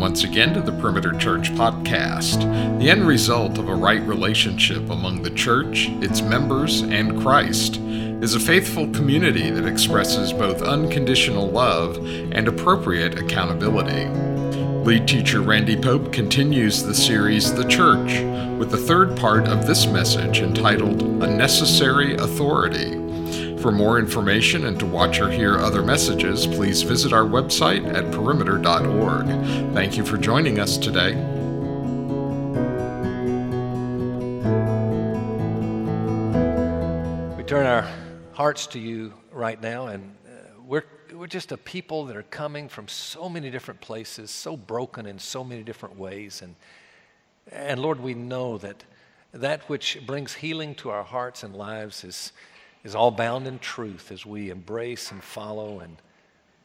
once again to the Perimeter Church podcast. The end result of a right relationship among the church, its members, and Christ is a faithful community that expresses both unconditional love and appropriate accountability. Lead teacher Randy Pope continues the series The Church with the third part of this message entitled A Necessary Authority. For more information and to watch or hear other messages, please visit our website at perimeter.org. Thank you for joining us today. We turn our hearts to you right now, and uh, we're, we're just a people that are coming from so many different places, so broken in so many different ways. And, and Lord, we know that that which brings healing to our hearts and lives is is all bound in truth as we embrace and follow and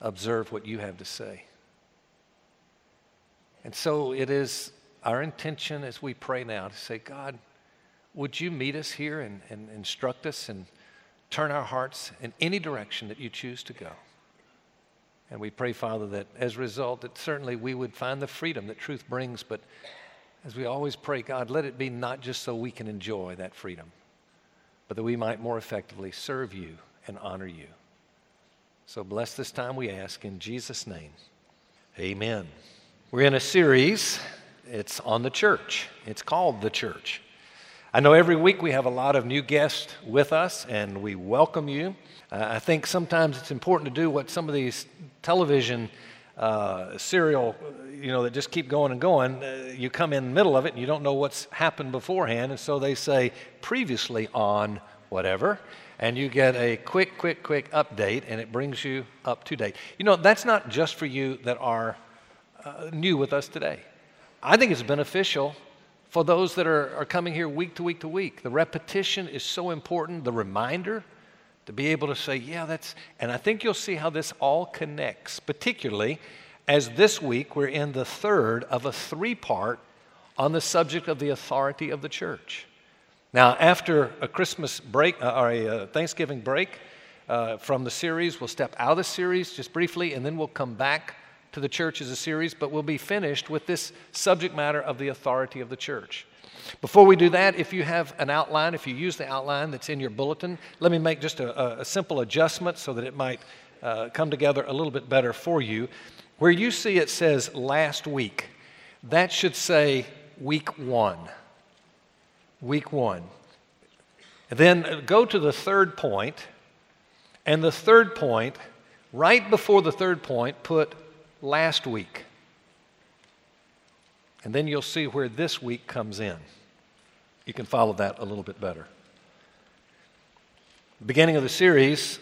observe what you have to say. And so it is our intention as we pray now to say, God, would you meet us here and, and instruct us and turn our hearts in any direction that you choose to go? And we pray, Father, that as a result, that certainly we would find the freedom that truth brings, but as we always pray, God, let it be not just so we can enjoy that freedom, but that we might more effectively serve you and honor you. So bless this time, we ask, in Jesus' name. Amen. We're in a series, it's on the church. It's called The Church. I know every week we have a lot of new guests with us, and we welcome you. Uh, I think sometimes it's important to do what some of these television uh, serial, you know, that just keep going and going. Uh, you come in the middle of it and you don't know what's happened beforehand, and so they say previously on whatever, and you get a quick, quick, quick update, and it brings you up to date. You know, that's not just for you that are uh, new with us today. I think it's beneficial for those that are, are coming here week to week to week. The repetition is so important, the reminder to be able to say, yeah, that's, and I think you'll see how this all connects, particularly as this week we're in the third of a three part on the subject of the authority of the church. Now, after a Christmas break uh, or a uh, Thanksgiving break uh, from the series, we'll step out of the series just briefly, and then we'll come back to the church as a series, but we'll be finished with this subject matter of the authority of the church. Before we do that, if you have an outline, if you use the outline that's in your bulletin, let me make just a, a simple adjustment so that it might uh, come together a little bit better for you. Where you see it says last week, that should say week one. Week one. And then go to the third point, and the third point, right before the third point, put last week. And then you'll see where this week comes in. You can follow that a little bit better. Beginning of the series,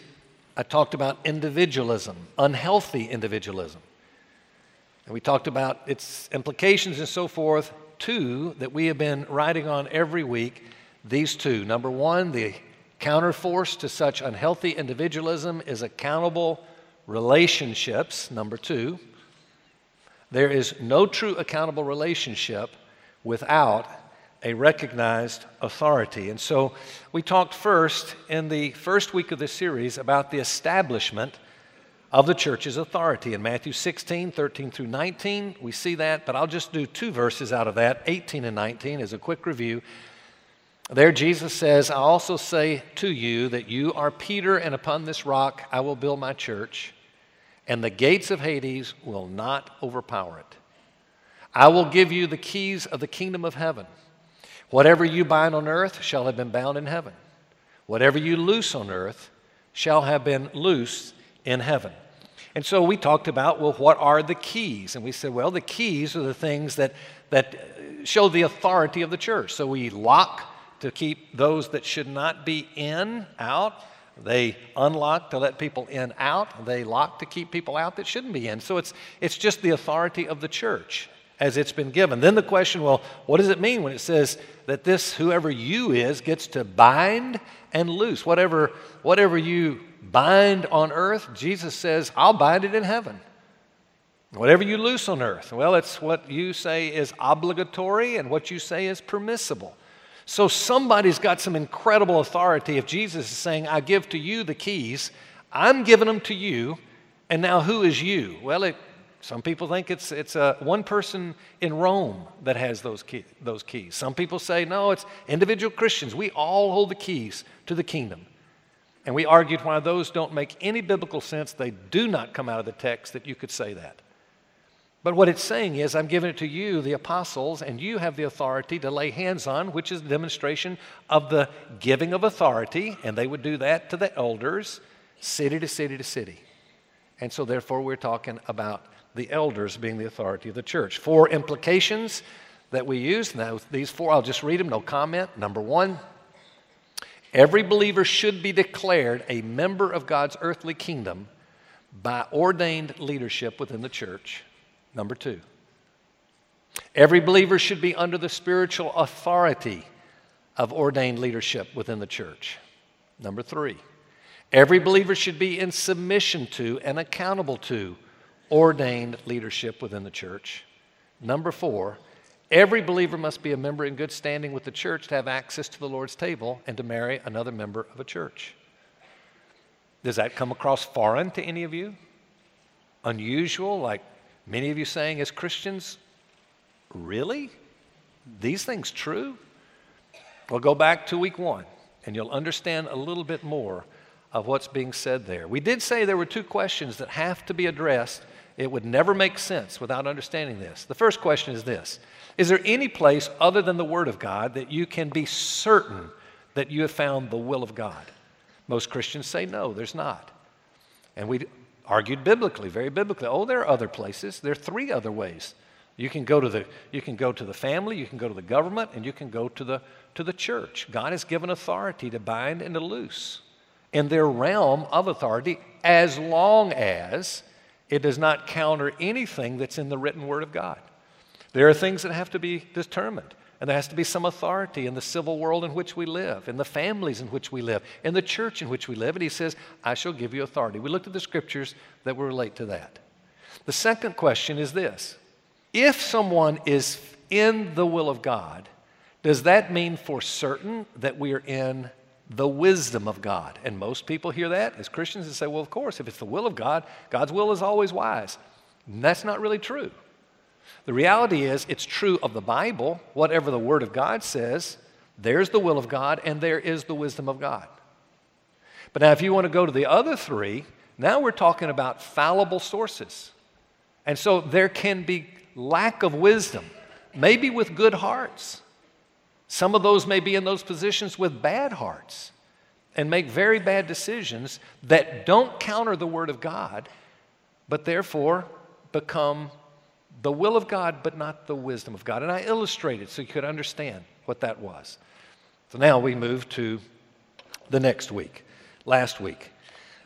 I talked about individualism, unhealthy individualism. And we talked about its implications and so forth. Two that we have been writing on every week. These two. Number one, the counterforce to such unhealthy individualism is accountable relationships. Number two, there is no true accountable relationship without a recognized authority. And so we talked first in the first week of the series about the establishment of the church's authority. In Matthew 16, 13 through 19, we see that, but I'll just do two verses out of that, 18 and 19, as a quick review. There, Jesus says, I also say to you that you are Peter, and upon this rock I will build my church and the gates of Hades will not overpower it. I will give you the keys of the kingdom of heaven. Whatever you bind on earth shall have been bound in heaven. Whatever you loose on earth shall have been loosed in heaven. And so we talked about, well, what are the keys? And we said, well, the keys are the things that, that show the authority of the church. So we lock to keep those that should not be in out. They unlock to let people in out. They lock to keep people out that shouldn't be in. So it's, it's just the authority of the church as it's been given. Then the question well, what does it mean when it says that this, whoever you is, gets to bind and loose? Whatever, whatever you bind on earth, Jesus says, I'll bind it in heaven. Whatever you loose on earth, well, it's what you say is obligatory and what you say is permissible. So somebody's got some incredible authority. If Jesus is saying, I give to you the keys, I'm giving them to you, and now who is you? Well, it Some people think it's, it's a one person in Rome that has those, key, those keys. Some people say, no, it's individual Christians. We all hold the keys to the kingdom. And we argued why those don't make any biblical sense. They do not come out of the text that you could say that. But what it's saying is, I'm giving it to you, the apostles, and you have the authority to lay hands on, which is a demonstration of the giving of authority, and they would do that to the elders, city to city to city. And so, therefore, we're talking about the elders being the authority of the church. Four implications that we use. Now, these four, I'll just read them, no comment. Number one, every believer should be declared a member of God's earthly kingdom by ordained leadership within the church. Number two, every believer should be under the spiritual authority of ordained leadership within the church. Number three, every believer should be in submission to and accountable to ordained leadership within the church. Number four, every believer must be a member in good standing with the church to have access to the Lord's table and to marry another member of a church. Does that come across foreign to any of you? Unusual, like Many of you saying, as Christians, really? These things true? Well, go back to week one and you'll understand a little bit more of what's being said there. We did say there were two questions that have to be addressed. It would never make sense without understanding this. The first question is this Is there any place other than the Word of God that you can be certain that you have found the will of God? Most Christians say no, there's not. And we argued biblically, very biblically. Oh, there are other places. There are three other ways. You can go to the you can go to the family, you can go to the government, and you can go to the to the church. God has given authority to bind and to loose in their realm of authority as long as it does not counter anything that's in the written word of God. There are things that have to be determined. And there has to be some authority in the civil world in which we live, in the families in which we live, in the church in which we live. And he says, I shall give you authority. We looked at the scriptures that will relate to that. The second question is this If someone is in the will of God, does that mean for certain that we are in the wisdom of God? And most people hear that as Christians and say, well, of course, if it's the will of God, God's will is always wise. And that's not really true. The reality is, it's true of the Bible. Whatever the Word of God says, there's the will of God and there is the wisdom of God. But now, if you want to go to the other three, now we're talking about fallible sources. And so there can be lack of wisdom, maybe with good hearts. Some of those may be in those positions with bad hearts and make very bad decisions that don't counter the Word of God, but therefore become the will of God, but not the wisdom of God. And I illustrated so you could understand what that was. So now we move to the next week, last week.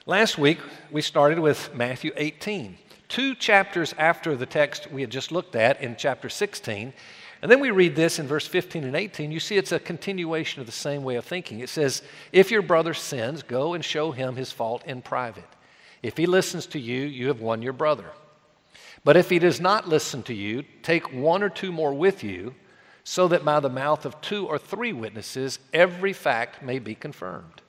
Last week, we started with Matthew 18, two chapters after the text we had just looked at in chapter 16. And then we read this in verse 15 and 18. You see, it's a continuation of the same way of thinking. It says, If your brother sins, go and show him his fault in private. If he listens to you, you have won your brother. But if he does not listen to you, take one or two more with you, so that by the mouth of two or three witnesses every fact may be confirmed.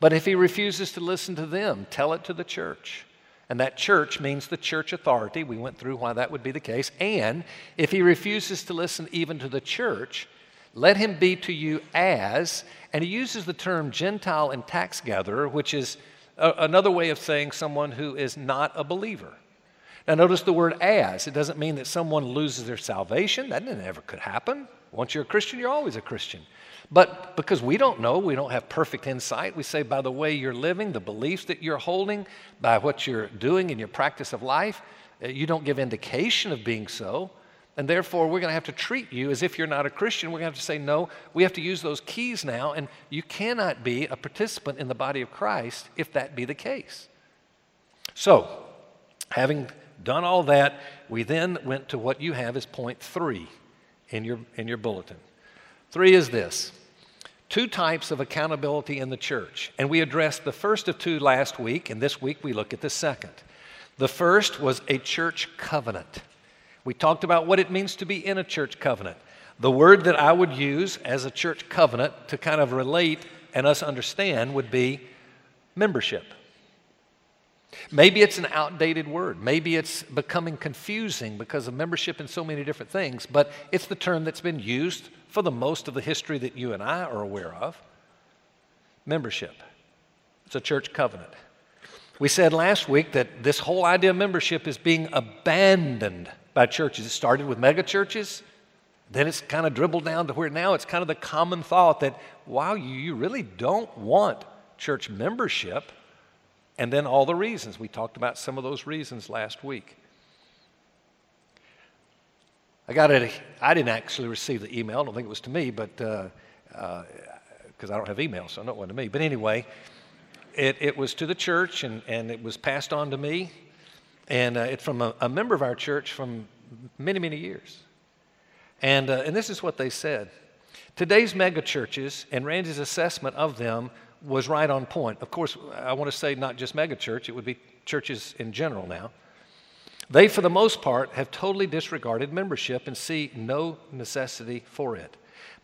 But if he refuses to listen to them, tell it to the church. And that church means the church authority. We went through why that would be the case. And if he refuses to listen even to the church, let him be to you as, and he uses the term Gentile and tax gatherer, which is a, another way of saying someone who is not a believer. Now, notice the word as. It doesn't mean that someone loses their salvation. That never could happen. Once you're a Christian, you're always a Christian. But because we don't know, we don't have perfect insight, we say by the way you're living, the beliefs that you're holding, by what you're doing in your practice of life, uh, you don't give indication of being so. And therefore, we're going to have to treat you as if you're not a Christian. We're going to have to say, no, we have to use those keys now, and you cannot be a participant in the body of Christ if that be the case. So, having done all that, we then went to what you have as point three in your, in your bulletin. Three is this two types of accountability in the church. And we addressed the first of two last week, and this week we look at the second. The first was a church covenant. We talked about what it means to be in a church covenant. The word that I would use as a church covenant to kind of relate and us understand would be membership. Maybe it's an outdated word. Maybe it's becoming confusing because of membership in so many different things, but it's the term that's been used for the most of the history that you and I are aware of. Membership. It's a church covenant. We said last week that this whole idea of membership is being abandoned by churches. It started with megachurches, then it's kind of dribbled down to where now it's kind of the common thought that, wow, you, you really don't want church membership. And then all the reasons. We talked about some of those reasons last week. I got it. I didn't actually receive the email. I don't think it was to me, but because uh, uh, I don't have email, so I know it wasn't to me. But anyway, it, it was to the church, and, and it was passed on to me. And uh, it's from a, a, member of our church from many, many years. And, uh, and this is what they said. Today's megachurches and Randy's assessment of them was right on point. Of course, I want to say not just megachurch, it would be churches in general now. They, for the most part, have totally disregarded membership and see no necessity for it.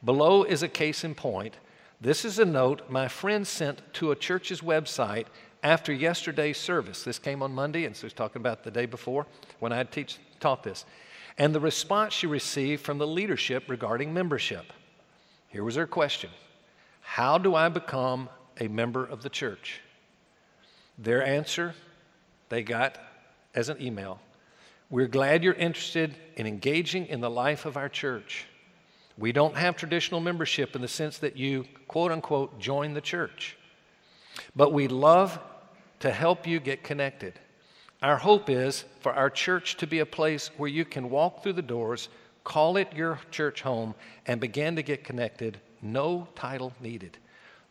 Below is a case in point. This is a note my friend sent to a church's website after yesterday's service. This came on Monday, and so he's talking about the day before when I had teach, taught this. And the response she received from the leadership regarding membership. Here was her question How do I become a member of the church? Their answer they got as an email We're glad you're interested in engaging in the life of our church. We don't have traditional membership in the sense that you, quote unquote, join the church. But we love to help you get connected. Our hope is for our church to be a place where you can walk through the doors, call it your church home, and begin to get connected. No title needed.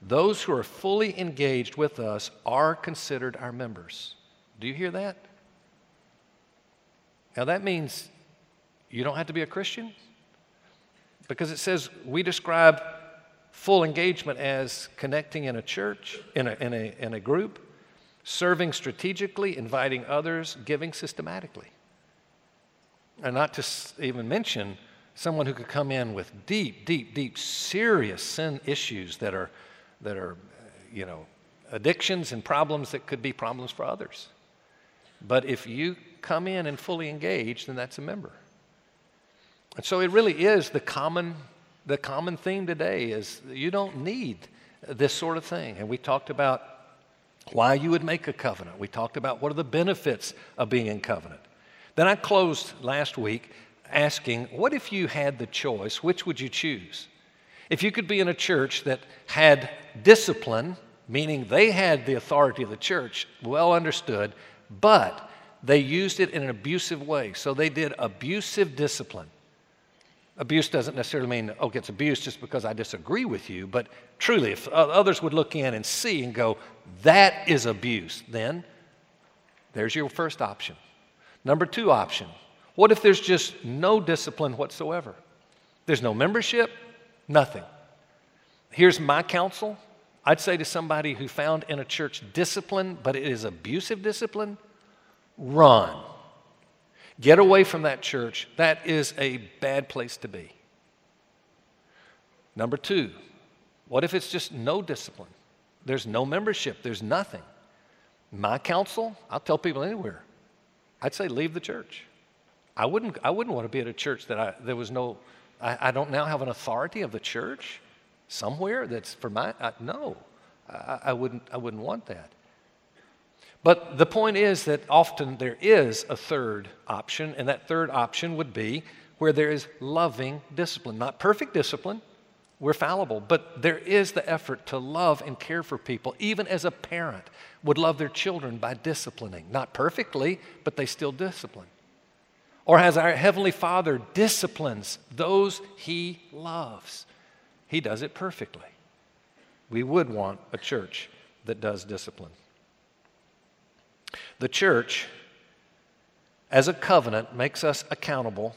Those who are fully engaged with us are considered our members. Do you hear that? Now, that means you don't have to be a Christian because it says we describe full engagement as connecting in a church, in a, in a, in a group, serving strategically, inviting others, giving systematically. And not to even mention someone who could come in with deep, deep, deep, serious sin issues that are that are, uh, you know, addictions and problems that could be problems for others. But if you come in and fully engage, then that's a member. And so it really is the common, the common theme today is you don't need this sort of thing. And we talked about why you would make a covenant. We talked about what are the benefits of being in covenant. Then I closed last week asking, what if you had the choice? Which would you choose? If you could be in a church that had discipline, meaning they had the authority of the church, well understood, but they used it in an abusive way. So they did abusive discipline. Abuse doesn't necessarily mean, oh, it's abuse just because I disagree with you, but truly, if others would look in and see and go, that is abuse, then there's your first option. Number two option what if there's just no discipline whatsoever? There's no membership, Nothing. Here's my counsel I'd say to somebody who found in a church discipline, but it is abusive discipline, run. Get away from that church. That is a bad place to be. Number two, what if it's just no discipline? There's no membership, there's nothing. My counsel, I'll tell people anywhere, I'd say leave the church. I wouldn't, I wouldn't want to be at a church that I, there was no I, I don't now have an authority of the church somewhere that's for my, I, no, I, I, wouldn't, I wouldn't want that. But the point is that often there is a third option, and that third option would be where there is loving discipline. Not perfect discipline, we're fallible, but there is the effort to love and care for people, even as a parent would love their children by disciplining. Not perfectly, but they still discipline or as our Heavenly Father disciplines those He loves. He does it perfectly. We would want a church that does discipline. The church, as a covenant, makes us accountable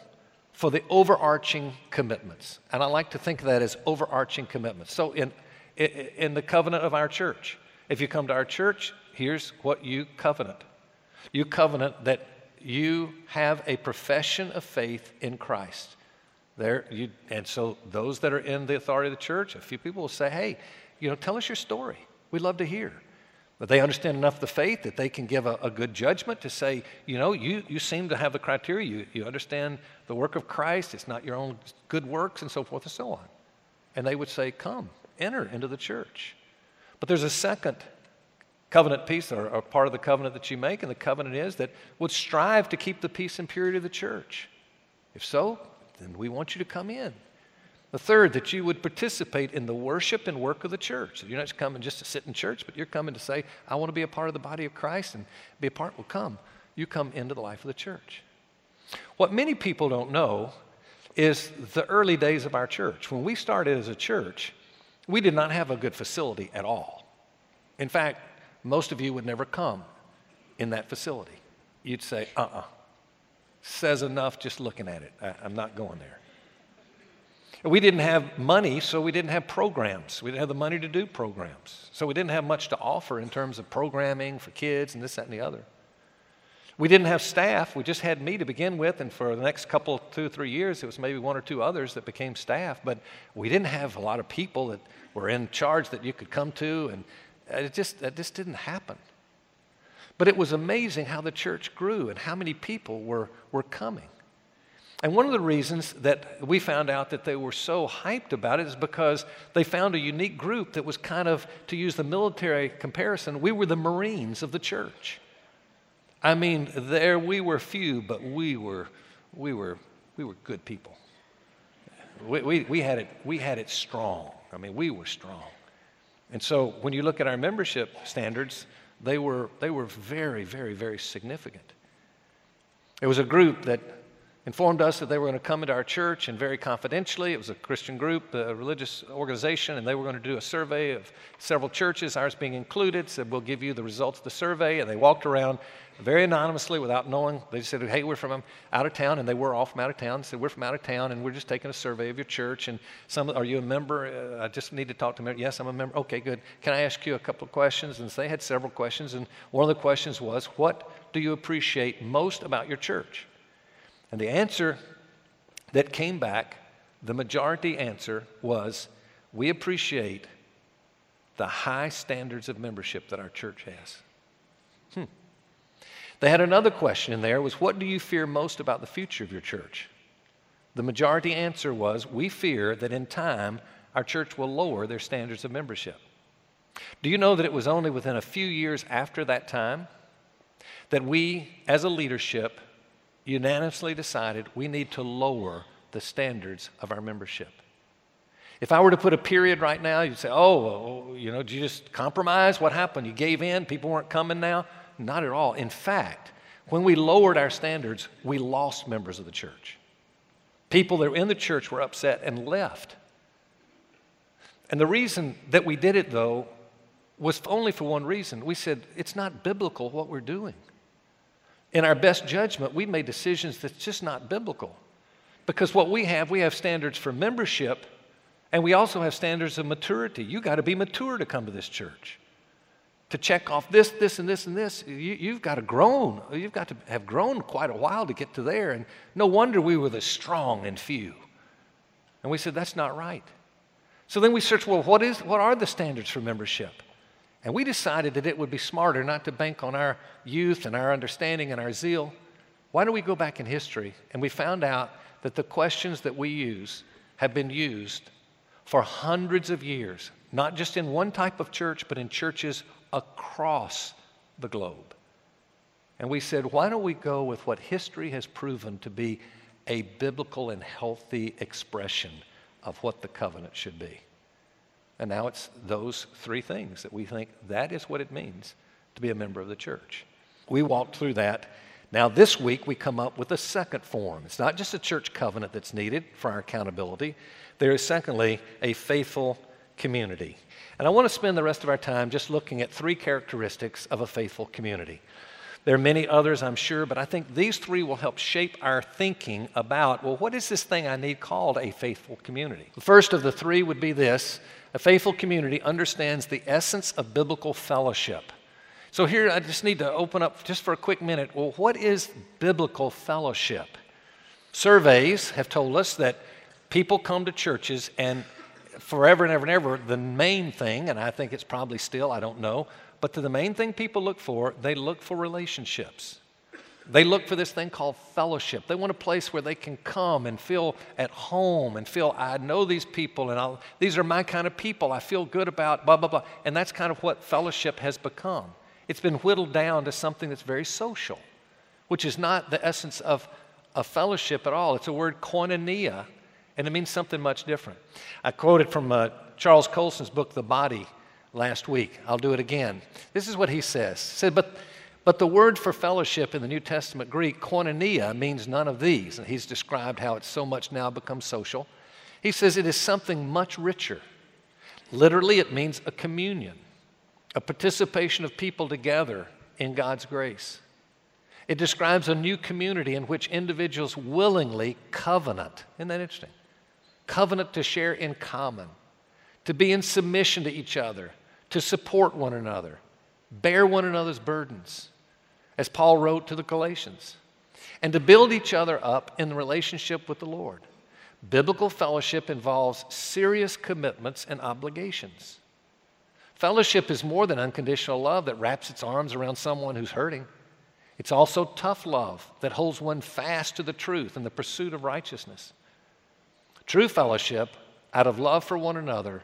for the overarching commitments. And I like to think of that as overarching commitments. So, in, in the covenant of our church, if you come to our church, here's what you covenant. You covenant that you have a profession of faith in Christ. There, you, and so those that are in the authority of the church, a few people will say, hey, you know, tell us your story. We'd love to hear. But they understand enough of the faith that they can give a, a, good judgment to say, you know, you, you seem to have the criteria. You, you understand the work of Christ. It's not your own good works and so forth and so on. And they would say, come, enter into the church. But there's a second covenant piece or, or part of the covenant that you make, and the covenant is that would strive to keep the peace and purity of the church. If so, then we want you to come in. The third, that you would participate in the worship and work of the church. You're not just coming just to sit in church, but you're coming to say, I want to be a part of the body of Christ and be a part. Well, come. You come into the life of the church. What many people don't know is the early days of our church. When we started as a church, we did not have a good facility at all. In fact, most of you would never come in that facility. You'd say, uh uh-uh. uh Says enough just looking at it. I, I'm not going there. We didn't have money, so we didn't have programs. We didn't have the money to do programs. So we didn't have much to offer in terms of programming for kids and this, that, and the other. We didn't have staff. We just had me to begin with, and for the next couple, two, three years, it was maybe one or two others that became staff. But we didn't have a lot of people that were in charge that you could come to, and it just, it just didn't happen. But it was amazing how the church grew and how many people were, were coming. And one of the reasons that we found out that they were so hyped about it is because they found a unique group that was kind of, to use the military comparison, we were the Marines of the church. I mean, there we were few, but we were, we were, we were good people. We, we, we, had it, we had it strong. I mean, we were strong. And so when you look at our membership standards, they were, they were very, very, very significant. It was a group that informed us that they were going to come into our church and very confidentially, it was a Christian group, a religious organization, and they were going to do a survey of several churches, ours being included, said, We'll give you the results of the survey. And they walked around very anonymously without knowing. They said, Hey, we're from out of town. And they were all from out of town. Said, We're from out of town, and we're just taking a survey of your church. And some, are you a member? Uh, I just need to talk to them. Yes, I'm a member. Okay, good. Can I ask you a couple of questions? And so they had several questions. And one of the questions was, What do you appreciate most about your church? And the answer that came back, the majority answer was we appreciate the high standards of membership that our church has. Hmm. They had another question in there was what do you fear most about the future of your church? The majority answer was we fear that in time our church will lower their standards of membership. Do you know that it was only within a few years after that time that we as a leadership unanimously decided we need to lower the standards of our membership. If I were to put a period right now, you'd say, oh, oh, oh, you know, did you just compromise? What happened? You gave in? People weren't coming now? Not at all. In fact, when we lowered our standards, we lost members of the church. People that were in the church were upset and left. And the reason that we did it, though, was only for one reason. We said, it's not biblical what we're doing in our best judgment, we made decisions that's just not biblical. Because what we have, we have standards for membership, and we also have standards of maturity. You've got to be mature to come to this church. To check off this, this, and this, and this, you, have got to grown. You've got to have grown quite a while to get to there. And no wonder we were the strong and few. And we said, that's not right. So then we searched, well, what, is, what are the standards for membership? And we decided that it would be smarter not to bank on our youth and our understanding and our zeal. Why don't we go back in history? And we found out that the questions that we use have been used for hundreds of years, not just in one type of church, but in churches across the globe. And we said, why don't we go with what history has proven to be a biblical and healthy expression of what the covenant should be? And now it's those three things that we think that is what it means to be a member of the church. We walked through that. Now, this week, we come up with a second form. It's not just a church covenant that's needed for our accountability, there is, secondly, a faithful community. And I want to spend the rest of our time just looking at three characteristics of a faithful community. There are many others, I'm sure, but I think these three will help shape our thinking about well, what is this thing I need called a faithful community? The first of the three would be this a faithful community understands the essence of biblical fellowship. So, here I just need to open up just for a quick minute. Well, what is biblical fellowship? Surveys have told us that people come to churches and forever and ever and ever, the main thing, and I think it's probably still, I don't know, But the main thing people look for, they look for relationships. They look for this thing called fellowship. They want a place where they can come and feel at home and feel, I know these people and I'll, these are my kind of people. I feel good about blah, blah, blah. And that's kind of what fellowship has become. It's been whittled down to something that's very social, which is not the essence of a fellowship at all. It's a word koinonia, and it means something much different. I quoted from uh, Charles Colson's book, The Body, last week. I'll do it again. This is what he says. He said, but but the word for fellowship in the New Testament Greek, koinonia, means none of these. And he's described how it's so much now become social. He says it is something much richer. Literally, it means a communion, a participation of people together in God's grace. It describes a new community in which individuals willingly covenant. Isn't that interesting? Covenant to share in common, to be in submission to each other, to support one another, bear one another's burdens, as Paul wrote to the Galatians, and to build each other up in the relationship with the Lord. Biblical fellowship involves serious commitments and obligations. Fellowship is more than unconditional love that wraps its arms around someone who's hurting. It's also tough love that holds one fast to the truth and the pursuit of righteousness. True fellowship, out of love for one another,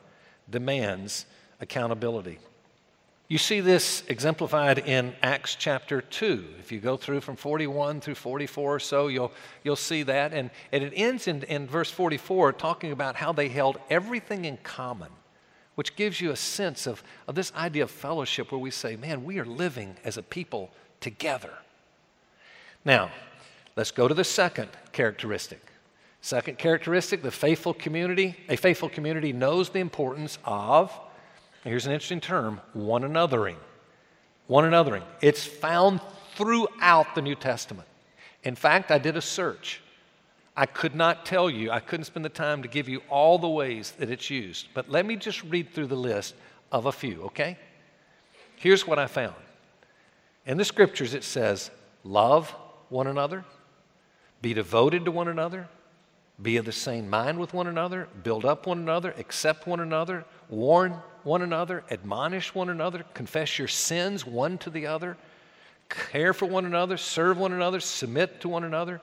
demands accountability. You see this exemplified in Acts chapter 2. If you go through from 41 through 44 or so, you'll, you'll see that. And, and it ends in, in verse 44 talking about how they held everything in common, which gives you a sense of, of this idea of fellowship where we say, man, we are living as a people together. Now, let's go to the second characteristic. Second characteristic the faithful community. A faithful community knows the importance of here's an interesting term one anothering. One anothering. It's found throughout the New Testament. In fact, I did a search. I could not tell you, I couldn't spend the time to give you all the ways that it's used, but let me just read through the list of a few, okay? Here's what I found. In the scriptures, it says, Love one another, be devoted to one another, be of the same mind with one another, build up one another, accept one another, warn one another, admonish one another, confess your sins one to the other, care for one another, serve one another, submit to one another,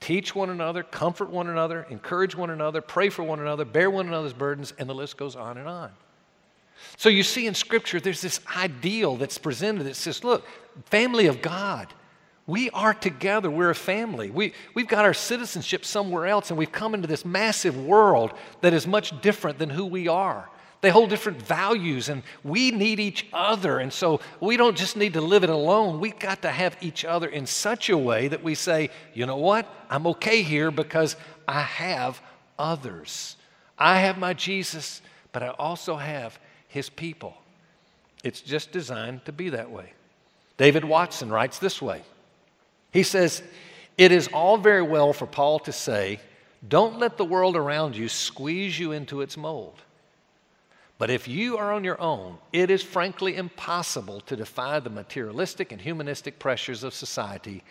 teach one another, comfort one another, encourage one another, pray for one another, bear one another's burdens, and the list goes on and on. So you see in Scripture, there's this ideal that's presented that says, look, family of God. We are together. We're a family. We, we've got our citizenship somewhere else, and we've come into this massive world that is much different than who we are. They hold different values, and we need each other. And so we don't just need to live it alone. We've got to have each other in such a way that we say, you know what? I'm okay here because I have others. I have my Jesus, but I also have his people. It's just designed to be that way. David Watson writes this way He says, It is all very well for Paul to say, don't let the world around you squeeze you into its mold. But if you are on your own, it is frankly impossible to defy the materialistic and humanistic pressures of society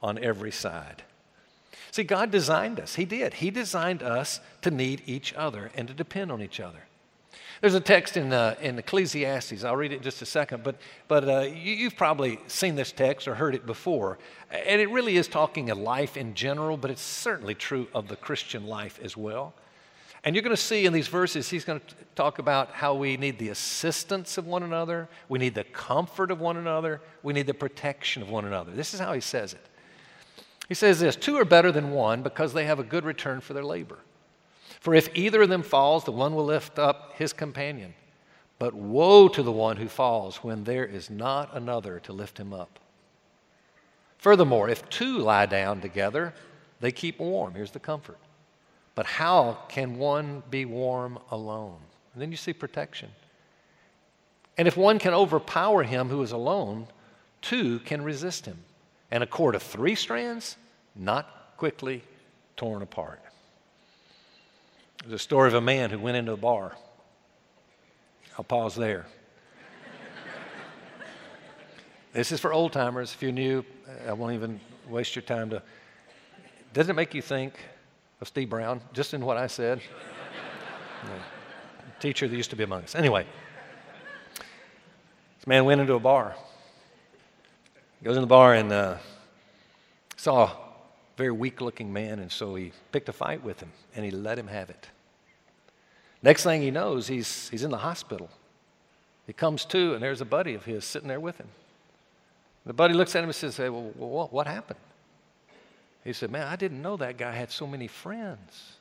on every side. See, God designed us. He did. He designed us to need each other and to depend on each other. There's a text in, uh, in Ecclesiastes. I'll read it in just a second, but, but uh, you, have probably seen this text or heard it before. And it really is talking of life in general, but it's certainly true of the Christian life as well. And you're going to see in these verses, he's going to talk about how we need the assistance of one another, we need the comfort of one another, we need the protection of one another. This is how he says it. He says this Two are better than one because they have a good return for their labor. For if either of them falls, the one will lift up his companion. But woe to the one who falls when there is not another to lift him up. Furthermore, if two lie down together, they keep warm. Here's the comfort. But how can one be warm alone? And then you see protection. And if one can overpower him who is alone, two can resist him. And a cord of three strands, not quickly torn apart. There's a story of a man who went into a bar. I'll pause there. this is for old timers. If you're new, I won't even waste your time to. Doesn't it make you think? of Steve Brown, just in what I said. Teacher that used to be among us. Anyway, This man went into a bar. He goes in the bar and uh, saw very weak looking man, and so he picked a fight with him and he let him have it. Next thing he knows, he's, he's in the hospital. He comes to, and there's a buddy of his sitting there with him. The buddy looks at him and says, hey, well, what, what happened? He said, Man, I didn't know that guy had so many friends.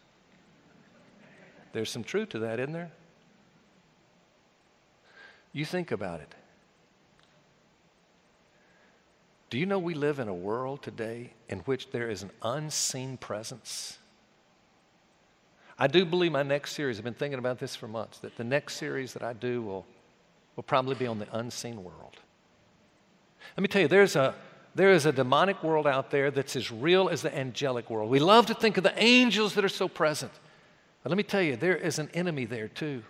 There's some truth to that, isn't there? You think about it. Do you know we live in a world today in which there is an unseen presence? I do believe my next series, I've been thinking about this for months, that the next series that I do will, will probably be on the unseen world. Let me tell you, there's a, there is a demonic world out there that's as real as the angelic world. We love to think of the angels that are so present. But let me tell you, there is an enemy there too.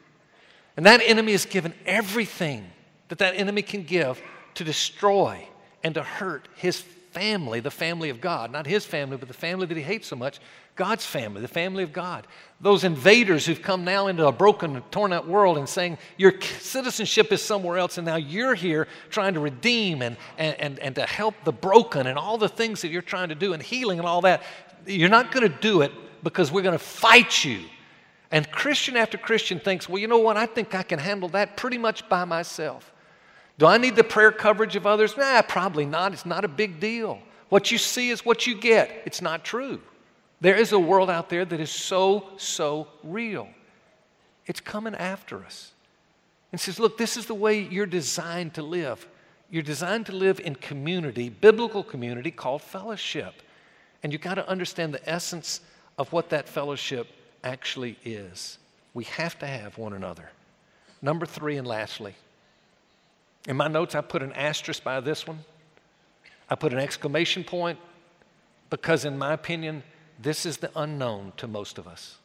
And that enemy is given everything that that enemy can give to destroy and to hurt his family, the family of God. Not his family, but the family that he hates so much, God's family, the family of God. Those invaders who've come now into a broken, torn out world and saying, Your citizenship is somewhere else, and now you're here trying to redeem and, and, and, and to help the broken and all the things that you're trying to do and healing and all that. You're not going to do it because we're going to fight you. And Christian after Christian thinks, Well, you know what? I think I can handle that pretty much by myself. Do I need the prayer coverage of others? Nah, probably not. It's not a big deal. What you see is what you get. It's not true. There is a world out there that is so, so real. It's coming after us. And says, look, this is the way you're designed to live. You're designed to live in community, biblical community called fellowship. And you've got to understand the essence of what that fellowship actually is. We have to have one another. Number three, and lastly, in my notes, I put an asterisk by this one. I put an exclamation point because, in my opinion, this is the unknown to most of us.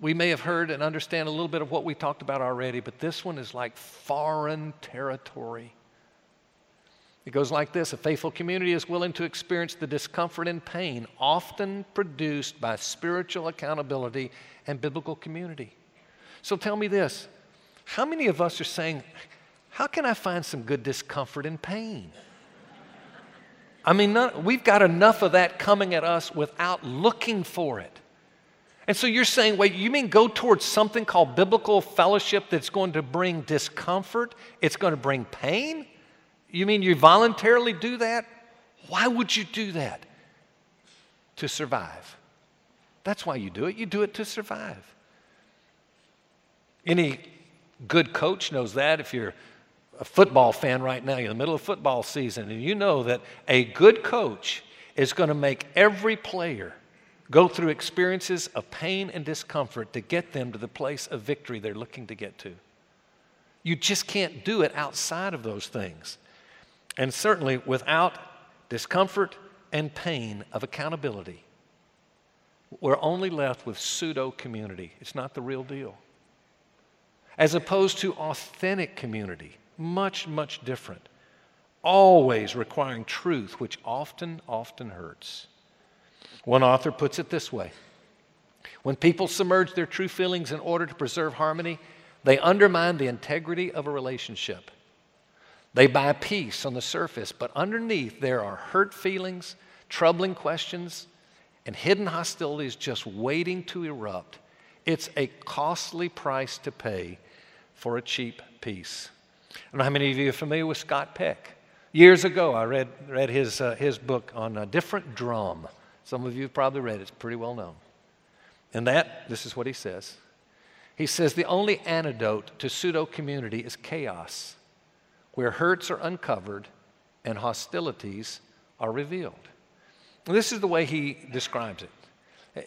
We may have heard and understand a little bit of what we talked about already, but this one is like foreign territory. It goes like this A faithful community is willing to experience the discomfort and pain often produced by spiritual accountability and biblical community. So tell me this how many of us are saying, how can I find some good discomfort and pain? I mean, none, we've got enough of that coming at us without looking for it. And so you're saying, wait, you mean go towards something called biblical fellowship that's going to bring discomfort? It's going to bring pain? You mean you voluntarily do that? Why would you do that? To survive. That's why you do it. You do it to survive. Any good coach knows that. If you're a football fan right now, you're in the middle of football season, and you know that a good coach is going to make every player go through experiences of pain and discomfort to get them to the place of victory they're looking to get to. You just can't do it outside of those things. And certainly without discomfort and pain of accountability, we're only left with pseudo community. It's not the real deal. As opposed to authentic community much, much different. Always requiring truth, which often, often hurts. One author puts it this way When people submerge their true feelings in order to preserve harmony, they undermine the integrity of a relationship. They buy peace on the surface, but underneath there are hurt feelings, troubling questions, and hidden hostilities just waiting to erupt. It's a costly price to pay for a cheap peace. I don't know how many of you are familiar with Scott Peck. Years ago, I read, read his, uh, his book on a different drum. Some of you have probably read it, it's pretty well known. And that, this is what he says. He says the only antidote to pseudo community is chaos, where hurts are uncovered and hostilities are revealed. And this is the way he describes it.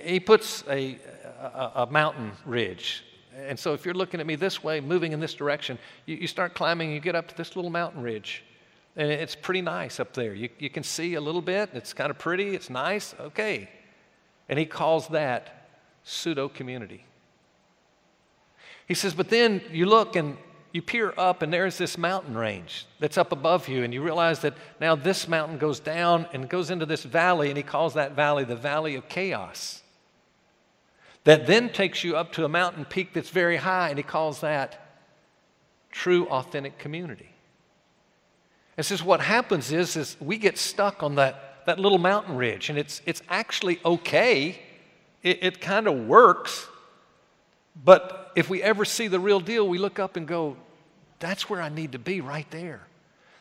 He puts a, a, a mountain ridge and so if you're looking at me this way, moving in this direction, you, you start climbing, you get up to this little mountain ridge. And it's pretty nice up there. You, you can see a little bit. It's kind of pretty. It's nice. Okay. And he calls that pseudo community. He says, but then you look and you peer up, and there's this mountain range that's up above you, and you realize that now this mountain goes down and goes into this valley, and he calls that valley the valley of chaos that then takes you up to a mountain peak that's very high, and he calls that true, authentic community. And says what happens is, is we get stuck on that, that little mountain ridge, and it's, it's actually okay. It, it kind of works. But if we ever see the real deal, we look up and go, that's where I need to be right there.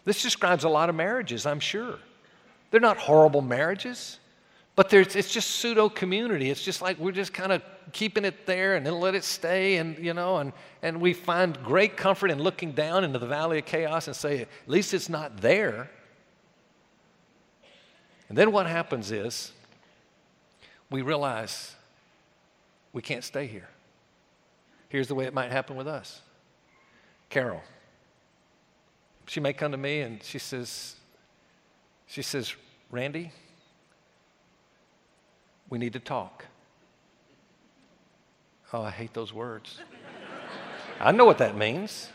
This describes a lot of marriages, I'm sure. They're not horrible marriages, but it's just pseudo community. It's just like we're just kind of keeping it there and then let it stay, and you know, and, and we find great comfort in looking down into the valley of chaos and say, at least it's not there. And then what happens is we realize we can't stay here. Here's the way it might happen with us. Carol, she may come to me and she says, she says, Randy, we need to talk. Oh, I hate those words. I know what that means.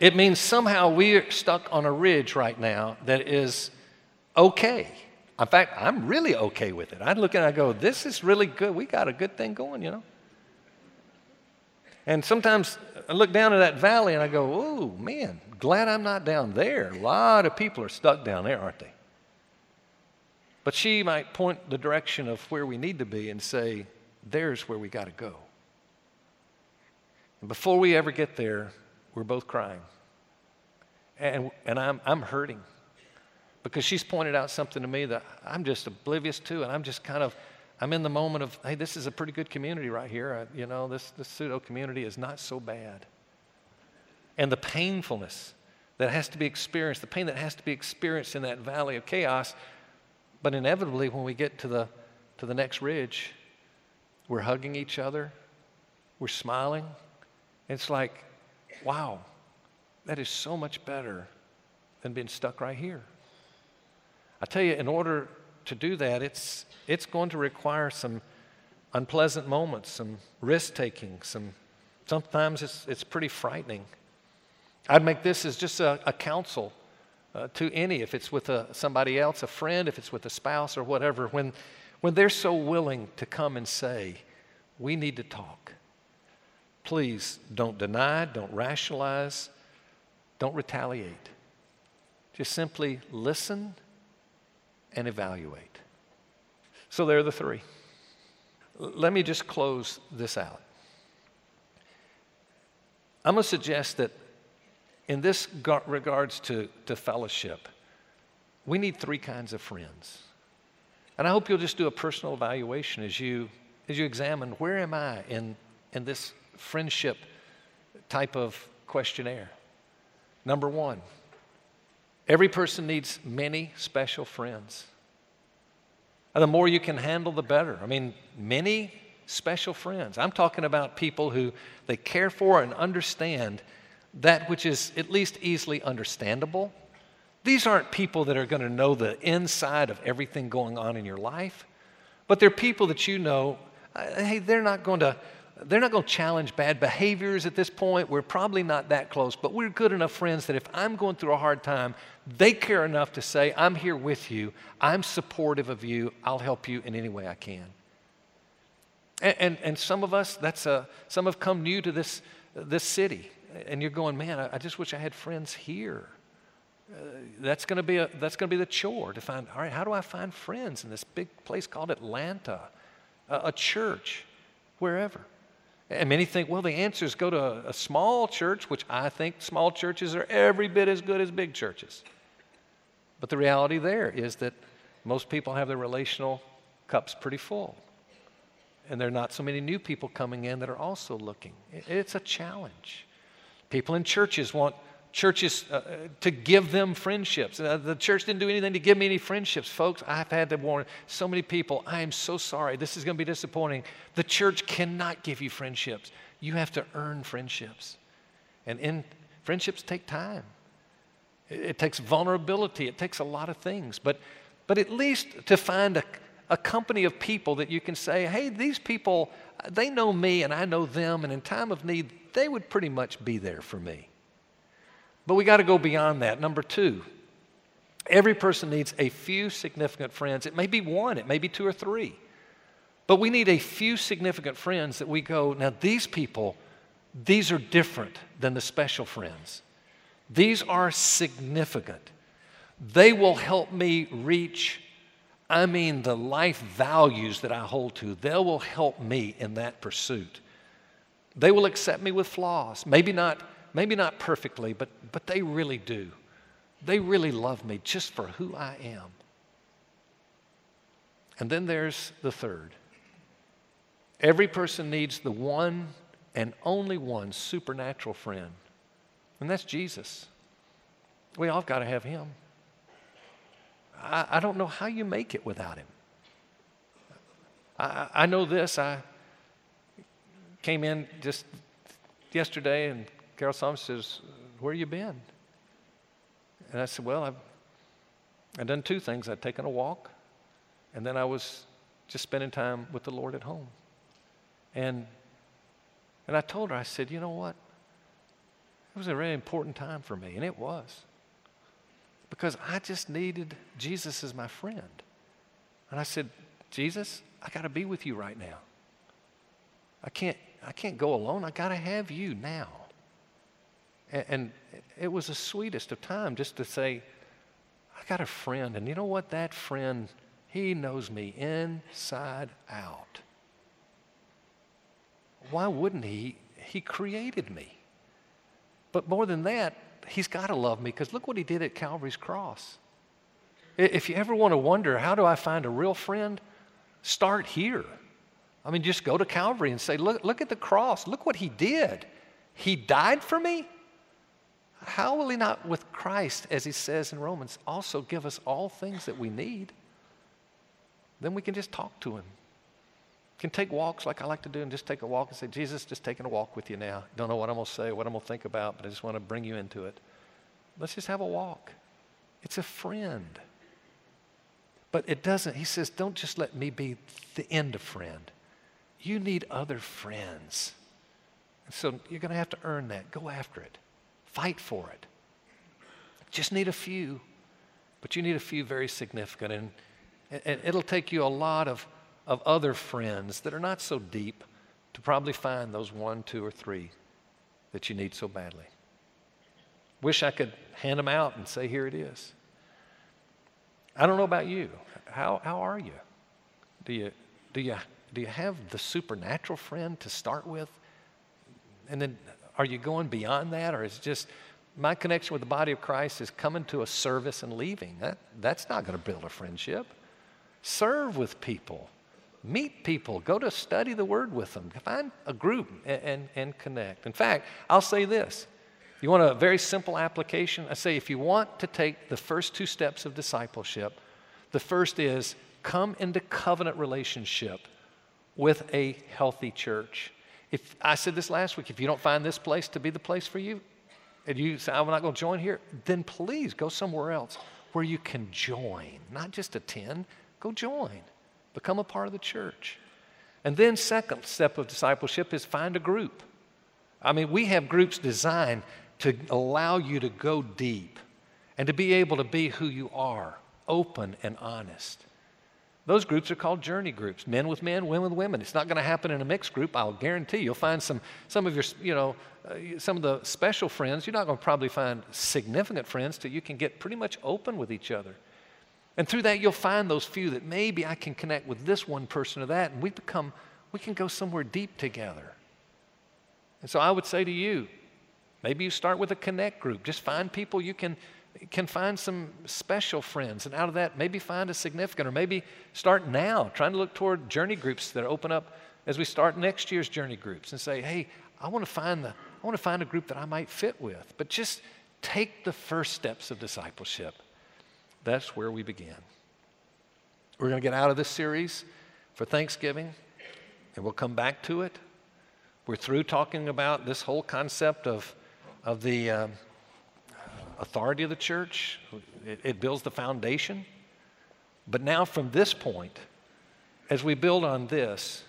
It means somehow we're stuck on a ridge right now that is okay. In fact, I'm really okay with it. I look and I go, this is really good. We got a good thing going, you know. And sometimes I look down at that valley and I go, oh, man, glad I'm not down there. A lot of people are stuck down there, aren't they? But she might point the direction of where we need to be and say, there's where we got to go. And before we ever get there, we're both crying. And, and I'm, I'm hurting because she's pointed out something to me that I'm just oblivious to, and I'm just kind of I'm in the moment of, hey, this is a pretty good community right here. I, you know, this, this pseudo community is not so bad. And the painfulness that has to be experienced, the pain that has to be experienced in that valley of chaos, but inevitably when we get to the, to the next ridge, we're hugging each other, we're smiling. It's like, wow, that is so much better than being stuck right here. I tell you, in order to do that, it's, it's going to require some unpleasant moments, some risk taking, some sometimes it's, it's pretty frightening. I'd make this as just a, a counsel uh, to any, if it's with a, somebody else, a friend, if it's with a spouse or whatever, when, when they're so willing to come and say, We need to talk. Please don't deny, don't rationalize, don't retaliate. Just simply listen and evaluate. So there are the three. Let me just close this out. I'm going to suggest that in this regards to, to fellowship, we need three kinds of friends. And I hope you'll just do a personal evaluation as you, as you examine where am I in, in this friendship type of questionnaire. Number one, Every person needs many special friends. And the more you can handle, the better. I mean, many special friends. I'm talking about people who they care for and understand that which is at least easily understandable. These aren't people that are going to know the inside of everything going on in your life, but they're people that you know, uh, hey, they're not going to they're not going to challenge bad behaviors at this point. We're probably not that close, but we're good enough friends that if I'm going through a hard time, they care enough to say, I'm here with you. I'm supportive of you. I'll help you in any way I can. And, and, and some of us, that's a, some have come new to this, this city, and you're going, man, I, I just wish I had friends here. Uh, that's going to be that's going to be the chore to find. All right, how do I find friends in this big place called Atlanta, a, a church, wherever? And many think, well, the answer is go to a, a small church, which I think small churches are every bit as good as big churches. But the reality there is that most people have their relational cups pretty full. And there are not so many new people coming in that are also looking. It's a challenge. People in churches want churches uh, to give them friendships. Uh, the church didn't do anything to give me any friendships. Folks, I've had to warn so many people, I am so sorry. This is going to be disappointing. The church cannot give you friendships. You have to earn friendships. And in friendships take time. It, it takes vulnerability. It takes a lot of things. But, but at least to find a, a company of people that you can say, hey, these people, they know me and I know them, and in time of need, they would pretty much be there for me. But we got to go beyond that. Number two, every person needs a few significant friends. It may be one, it may be two or three. But we need a few significant friends that we go, now these people, these are different than the special friends. These are significant. They will help me reach, I mean, the life values that I hold to. They will help me in that pursuit. They will accept me with flaws. Maybe not, maybe not perfectly, but, but they really do. They really love me just for who I am. And then there's the third. Every person needs the one and only one supernatural friend, and that's Jesus. We all got to have him. I, I, don't know how you make it without him. I, I know this. I came in just yesterday, and Carol Thomas says, Where you been? And I said, Well, I've, I've done two things. I'd taken a walk, and then I was just spending time with the Lord at home. And, and I told her, I said, You know what? It was a really important time for me, and it was. Because I just needed Jesus as my friend. And I said, Jesus, I got to be with you right now. I can't, I can't go alone. I got to have you now. And, and it was the sweetest of time just to say, I got a friend. And you know what? That friend, he knows me inside out. Why wouldn't he? He created me. But more than that, he's got to love me because look what he did at Calvary's cross. If you ever want to wonder, how do I find a real friend? Start here. I mean, just go to Calvary and say, look, look at the cross. Look what he did. He died for me. How will he not, with Christ, as he says in Romans, also give us all things that we need? Then we can just talk to him. Can take walks like I like to do and just take a walk and say, Jesus, just taking a walk with you now. Don't know what I'm going to say, what I'm going to think about, but I just want to bring you into it. Let's just have a walk. It's a friend. But it doesn't, he says, don't just let me be the end of friend. You need other friends. So you're going to have to earn that. Go after it, fight for it. Just need a few, but you need a few very significant. And, and it'll take you a lot of of other friends that are not so deep to probably find those one, two, or three that you need so badly. Wish I could hand them out and say, here it is. I don't know about you. How, how are you? Do you, do, you, do you have the supernatural friend to start with? And then are you going beyond that? Or is just my connection with the body of Christ is coming to a service and leaving? That, that's not going to build a friendship. Serve with people meet people, go to study the Word with them, find a group and, and, and, connect. In fact, I'll say this you want a very simple application? I say if you want to take the first two steps of discipleship, the first is come into covenant relationship with a healthy church. If I said this last week, if you don't find this place to be the place for you, and you say, I'm not going to join here, then please go somewhere else where you can join, not just attend, go join. Become a part of the church. And then, second step of discipleship is find a group. I mean, we have groups designed to allow you to go deep and to be able to be who you are, open and honest. Those groups are called journey groups, men with men, women with women. It's not going to happen in a mixed group. I'll guarantee you'll find some, some of your, you know, uh, some of the special friends. You're not going to probably find significant friends till you can get pretty much open with each other. And through that, you'll find those few that maybe I can connect with this one person or that, and we become, we can go somewhere deep together. And so I would say to you, maybe you start with a connect group. Just find people you can, can find some special friends. And out of that, maybe find a significant, or maybe start now, trying to look toward journey groups that open up as we start next year's journey groups and say, hey, I want to find the, I want to find a group that I might fit with. But just take the first steps of discipleship. That's where we began. We're going to get out of this series for Thanksgiving, and we'll come back to it. We're through talking about this whole concept of, of the uh, authority of the church, it, it builds the foundation. But now, from this point, as we build on this,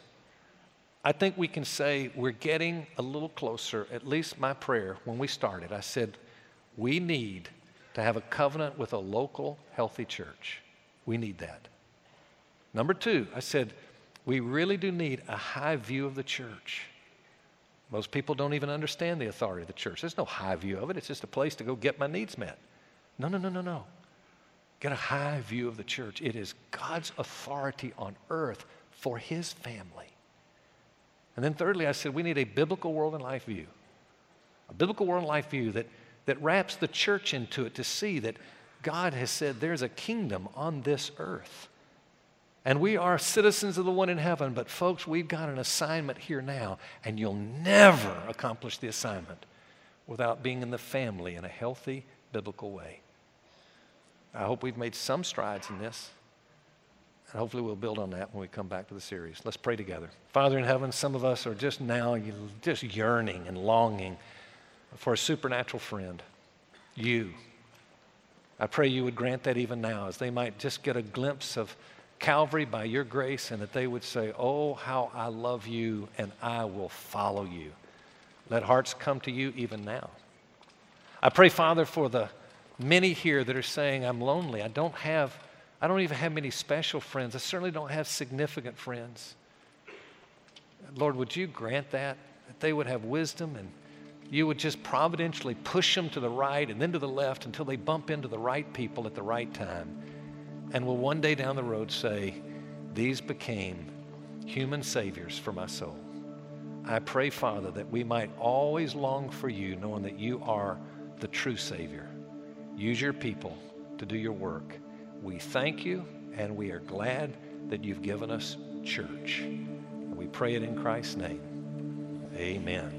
I think we can say we're getting a little closer, at least my prayer when we started. I said, we need to have a covenant with a local healthy church. We need that. Number two, I said, we really do need a high view of the church. Most people don't even understand the authority of the church. There's no high view of it, it's just a place to go get my needs met. No, no, no, no, no. Get a high view of the church. It is God's authority on earth for his family. And then, thirdly, I said we need a biblical world and life view. A biblical world and life view that, that wraps the church into it to see that God has said there's a kingdom on this earth. And we are citizens of the one in heaven, but folks, we've got an assignment here now, and you'll never accomplish the assignment without being in the family in a healthy, biblical way. I hope we've made some strides in this. And hopefully we'll build on that when we come back to the series. Let's pray together. Father in heaven, some of us are just now just yearning and longing for a supernatural friend, you. I pray you would grant that even now, as they might just get a glimpse of Calvary by your grace and that they would say, Oh, how I love you and I will follow you. Let hearts come to you even now. I pray, Father, for the many here that are saying, I'm lonely. I don't have, I don't even have many special friends. I certainly don't have significant friends. Lord, would you grant that? That they would have wisdom and you would just providentially push them to the right and then to the left until they bump into the right people at the right time. And will one day down the road say, These became human saviors for my soul. I pray, Father, that we might always long for you, knowing that you are the true Savior. Use your people to do your work. We thank you and we are glad that you've given us church. We pray it in Christ's name. Amen.